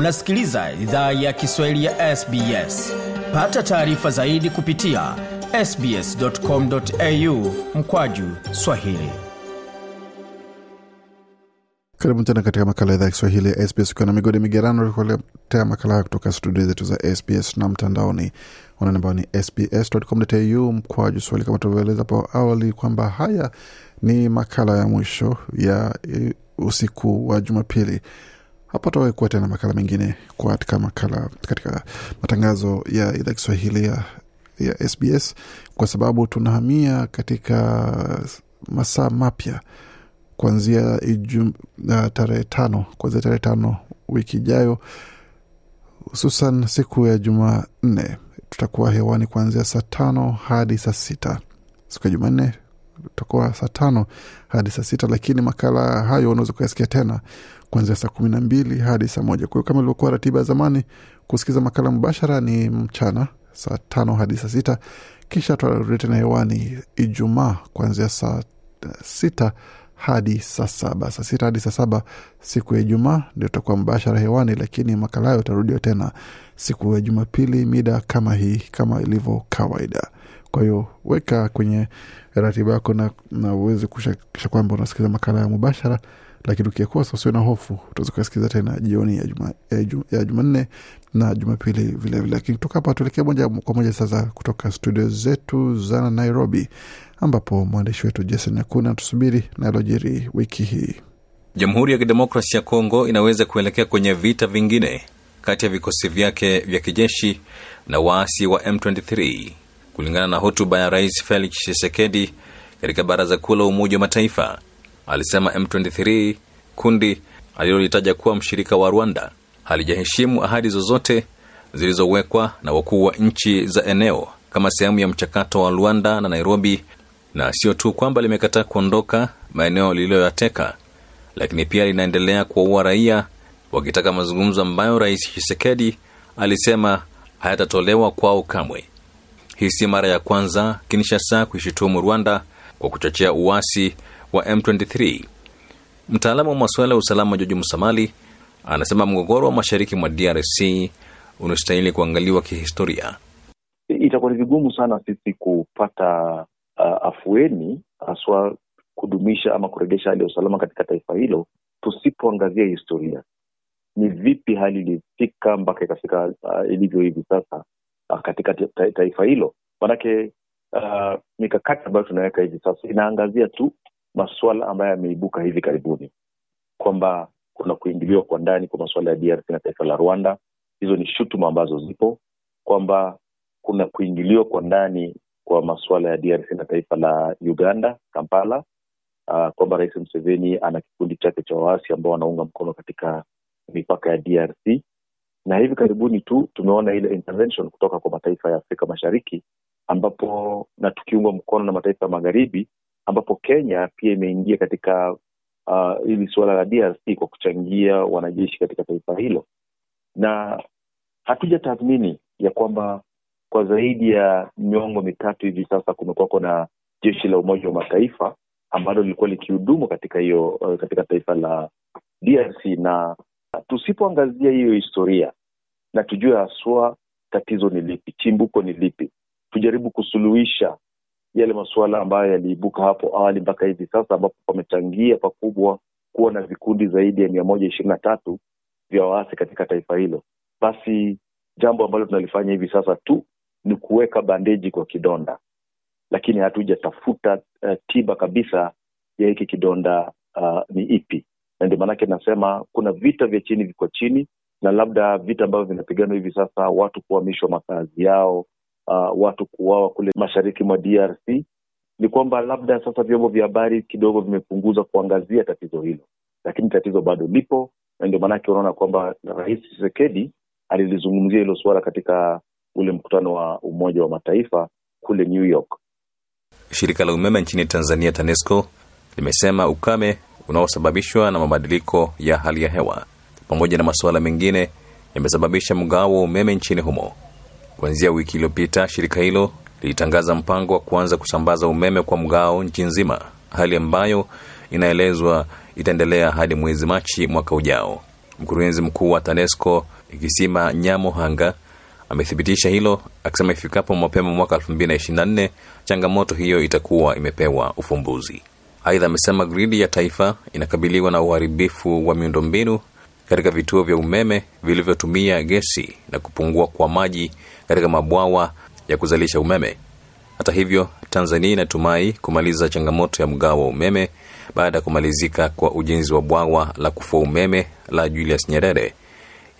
unasikiliza idhaa ya kiswahili ya sbs pata taarifa zaidi kupitia sbscomau mkwaju swahili. Karibu tena katika makala idhaa ya kiswahili ya sbs ukiwa na migodi migerano kuletea makala haya kutoka studio zetu za sbs na mtandaoni. Wanani ambao ni sbs.com.au mkwaju swahili kama tulivyoeleza hapo awali kwamba haya ni makala ya mwisho ya e, usiku wa jumapili hapa tawekuwa tena makala mengine katika makala katika matangazo ya idhaa kiswahili ya, ya sbs kwa sababu tunahamia katika masaa mapya kuanzia tarehe tano kuanzia tarehe tano wiki ijayo hususan siku ya jumanne. Tutakuwa hewani kuanzia saa tano hadi saa sita. Siku ya jumanne tutakuwa saa tano hadi saa sita lakini makala hayo unaweza kuyasikia tena kuanzia saa kumi na mbili hadi saa moja. Kwa kama ilivyokuwa ratiba ya zamani kusikiza makala mbashara ni mchana saa tano hadi saa sita kisha tutarudi tena hewani ijumaa kuanzia saa sita hadi saa saba. Saa sita hadi saa saba siku ya ijumaa ndio tutakuwa mbashara hewani lakini makala hayo utarudiwa tena siku ya jumapili mida kama hii kama ilivyo kawaida kwa hiyo weka kwenye ratiba yako na, na uweze kuhakikisha kwamba unasikiza makala ya mubashara lakini ukikosa usiwe na hofu utaweza kuasikiza tena jioni ya Jumanne ya, juma, na jumapili vilevile lakini kutoka hapa tuelekee moja kwa moja sasa kutoka studio zetu za nairobi ambapo mwandishi wetu jason nakuna tusubiri nalojiri wiki hii. Jamhuri ya kidemokrasi ya kongo inaweza kuelekea kwenye vita vingine kati ya vikosi vyake vya kijeshi na waasi wa m23 kulingana na hotuba ya rais felix tshisekedi katika baraza kuu la umoja wa mataifa alisema m23 kundi alilolitaja kuwa mshirika wa rwanda halijaheshimu ahadi zozote zilizowekwa na wakuu wa nchi za eneo kama sehemu ya mchakato wa rwanda na nairobi na sio tu kwamba limekataa kuondoka maeneo lililoyateka lakini pia linaendelea kuwaua raia wakitaka mazungumzo ambayo rais chisekedi alisema hayatatolewa kwao kamwe hii si mara ya kwanza kinshasa kuishutumu rwanda kwa kuchochea uasi wa m23. Mtaalamu wa masuala ya usalama joji musamali anasema mgogoro wa mashariki mwa drc unastahili kuangaliwa kihistoria. Itakuwa ni vigumu sana sisi kupata uh, afueni haswa kudumisha ama kurejesha hali ya usalama katika taifa hilo tusipoangazia historia. Ni vipi hali ilifika mpaka ikafika uh, ilivyo hivi sasa katika ta taifa hilo. Manake uh, mikakati ambayo tunaweka hivi sasa inaangazia tu masuala ambayo yameibuka hivi karibuni. Kwamba kuna kuingiliwa kwa ndani kwa masuala ya drc na taifa la rwanda. Hizo ni shutuma ambazo zipo. Kwamba kuna kuingiliwa kwa ndani kwa masuala ya drc na taifa la uganda kampala. Uh, kwamba rais mseveni ana kikundi chake cha waasi ambao wanaunga mkono katika mipaka ya drc na hivi karibuni tu tumeona ile intervention kutoka kwa mataifa ya afrika mashariki ambapo na tukiungwa mkono na mataifa ya magharibi ambapo kenya pia imeingia katika uh, suala la drc kwa kuchangia wanajeshi katika taifa hilo. Na hatuja tathmini ya kwamba kwa zaidi ya miongo mitatu hivi sasa kumekuwako na jeshi la umoja wa mataifa ambalo lilikuwa likihudumu katika hiyo uh, katika taifa la drc na tusipoangazia hiyo historia na tujue haswa tatizo ni lipi chimbuko ni lipi tujaribu kusuluhisha yale masuala ambayo yaliibuka hapo awali mpaka hivi sasa ambapo pamechangia pakubwa kuwa na vikundi zaidi ya mia moja ishirini na tatu vya waasi katika taifa hilo. Basi jambo ambalo tunalifanya hivi sasa tu ni kuweka bandeji kwa kidonda lakini hatujatafuta uh, tiba kabisa ya hiki kidonda uh, ni ipi na ndio maanake nasema kuna vita vya chini viko chini na labda vita ambavyo vinapiganwa hivi sasa watu kuhamishwa makazi yao uh, watu kuuawa kule mashariki mwa drc ni kwamba labda sasa vyombo vya habari kidogo vimepunguza kuangazia tatizo hilo. Lakini tatizo bado lipo na ndio maanake unaona kwamba rais chisekedi alilizungumzia hilo suala katika ule mkutano wa umoja wa mataifa kule new york. Shirika la umeme nchini tanzania tanesco limesema ukame unaosababishwa na mabadiliko ya hali ya hewa pamoja na masuala mengine yamesababisha mgao wa umeme nchini humo kuanzia wiki iliyopita shirika hilo lilitangaza mpango wa kuanza kusambaza umeme kwa mgao nchi nzima hali ambayo inaelezwa itaendelea hadi mwezi machi mwaka ujao Mkurugenzi mkuu wa TANESCO Ikisima Nyamohanga amethibitisha hilo akisema ifikapo mapema mwaka 224 changamoto hiyo itakuwa imepewa ufumbuzi. Aidha, amesema gridi ya taifa inakabiliwa na uharibifu wa miundombinu katika vituo vya umeme vilivyotumia gesi na kupungua kwa maji katika mabwawa ya kuzalisha umeme. Hata hivyo, Tanzania inatumai kumaliza changamoto ya mgao wa umeme baada ya kumalizika kwa ujenzi wa bwawa la kufua umeme la Julius Nyerere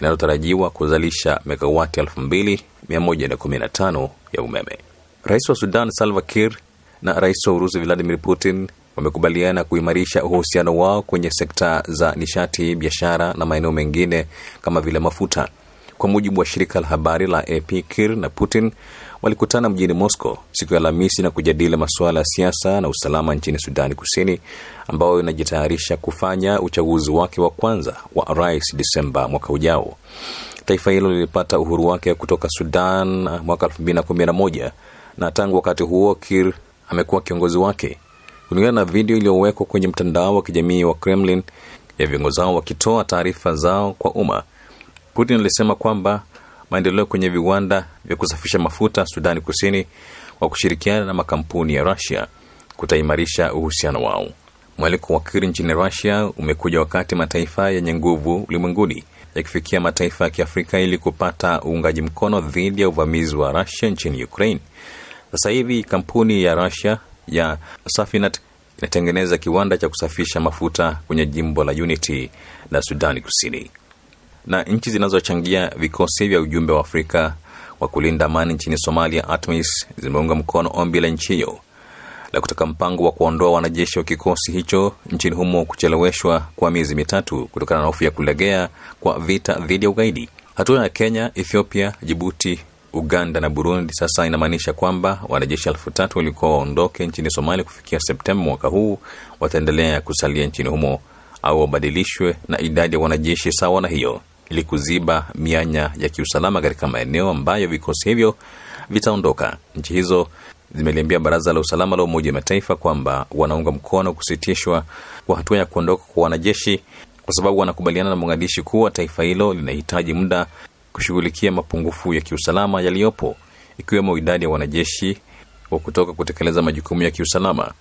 linalotarajiwa kuzalisha megawati 2115 ya umeme. Rais wa Sudan Salva Kiir na rais wa Urusi Vladimir Putin wamekubaliana kuimarisha uhusiano wao kwenye sekta za nishati, biashara na maeneo mengine kama vile mafuta. Kwa mujibu wa shirika la habari la AP, Kir na Putin walikutana mjini Moscow siku ya Alhamisi na kujadili masuala ya siasa na usalama nchini Sudani Kusini, ambayo inajitayarisha kufanya uchaguzi wake wa kwanza wa rais Disemba mwaka ujao. Taifa hilo lilipata uhuru wake kutoka Sudan mwaka 2011 na tangu wakati huo Kir amekuwa kiongozi wake. Kulingana na video iliyowekwa kwenye mtandao wa kijamii wa Kremlin ya viongozi hao wakitoa taarifa zao kwa umma, Putin alisema kwamba maendeleo kwenye viwanda vya kusafisha mafuta Sudani Kusini kwa kushirikiana na makampuni ya Rusia kutaimarisha uhusiano wao. Mwaliko wa Kiri nchini Rusia umekuja wakati mataifa yenye nguvu ulimwenguni yakifikia mataifa ya Kiafrika ili kupata uungaji mkono dhidi ya uvamizi wa Rusia nchini Ukraine. Sasa hivi kampuni ya Rusia ya Safinat inatengeneza kiwanda cha kusafisha mafuta kwenye jimbo la Unity la Sudani Kusini. Na nchi zinazochangia vikosi vya ujumbe wa Afrika wa kulinda amani nchini Somalia, ATMIS, zimeunga mkono ombi la nchi hiyo la kutaka mpango wa kuondoa wanajeshi wa kikosi hicho nchini humo kucheleweshwa kwa miezi mitatu kutokana na hofu ya kulegea kwa vita dhidi ya ugaidi. Hatua ya Kenya, Ethiopia, Jibuti, Uganda na Burundi sasa inamaanisha kwamba wanajeshi elfu tatu walikuwa waondoke nchini Somalia kufikia Septemba mwaka huu wataendelea kusalia nchini humo au wabadilishwe na idadi ya wanajeshi sawa na hiyo ili kuziba mianya ya kiusalama katika maeneo ambayo vikosi hivyo vitaondoka. Nchi hizo zimeliambia Baraza la Usalama la Umoja wa Mataifa kwamba wanaunga mkono kusitishwa kwa hatua ya kuondoka kwa wanajeshi kwa sababu wanakubaliana na Mogadishu kuwa taifa hilo linahitaji muda kushughulikia mapungufu ya kiusalama yaliyopo ikiwemo idadi ya wanajeshi wa kutoka kutekeleza majukumu ya kiusalama.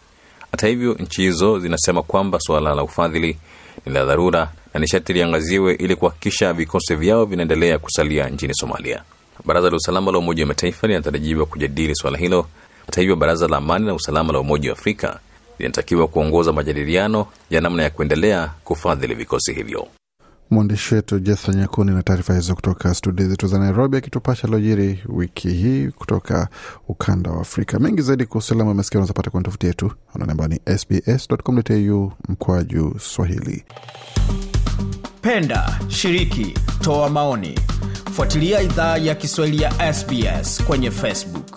Hata hivyo, nchi hizo zinasema kwamba suala la ufadhili ni la dharura na nishati liangaziwe ili kuhakikisha vikosi vyao vinaendelea kusalia nchini Somalia. Baraza la Usalama la Umoja wa Mataifa linatarajiwa kujadili suala hilo. Hata hivyo, Baraza la Amani na Usalama la Umoja wa Afrika linatakiwa kuongoza majadiliano ya namna ya kuendelea kufadhili vikosi hivyo. Mwandishi wetu Jetha Nyakuni na taarifa hizo kutoka studio zetu za Nairobi, akitupasha lojiri wiki hii kutoka ukanda wa Afrika. Mengi zaidi kuhusu usalama umesikia, unazapata kwenye tofuti yetu anaonamba ni sbs.com.au mkwaju Swahili. Penda, shiriki, toa maoni, fuatilia idhaa ya Kiswahili ya SBS kwenye Facebook.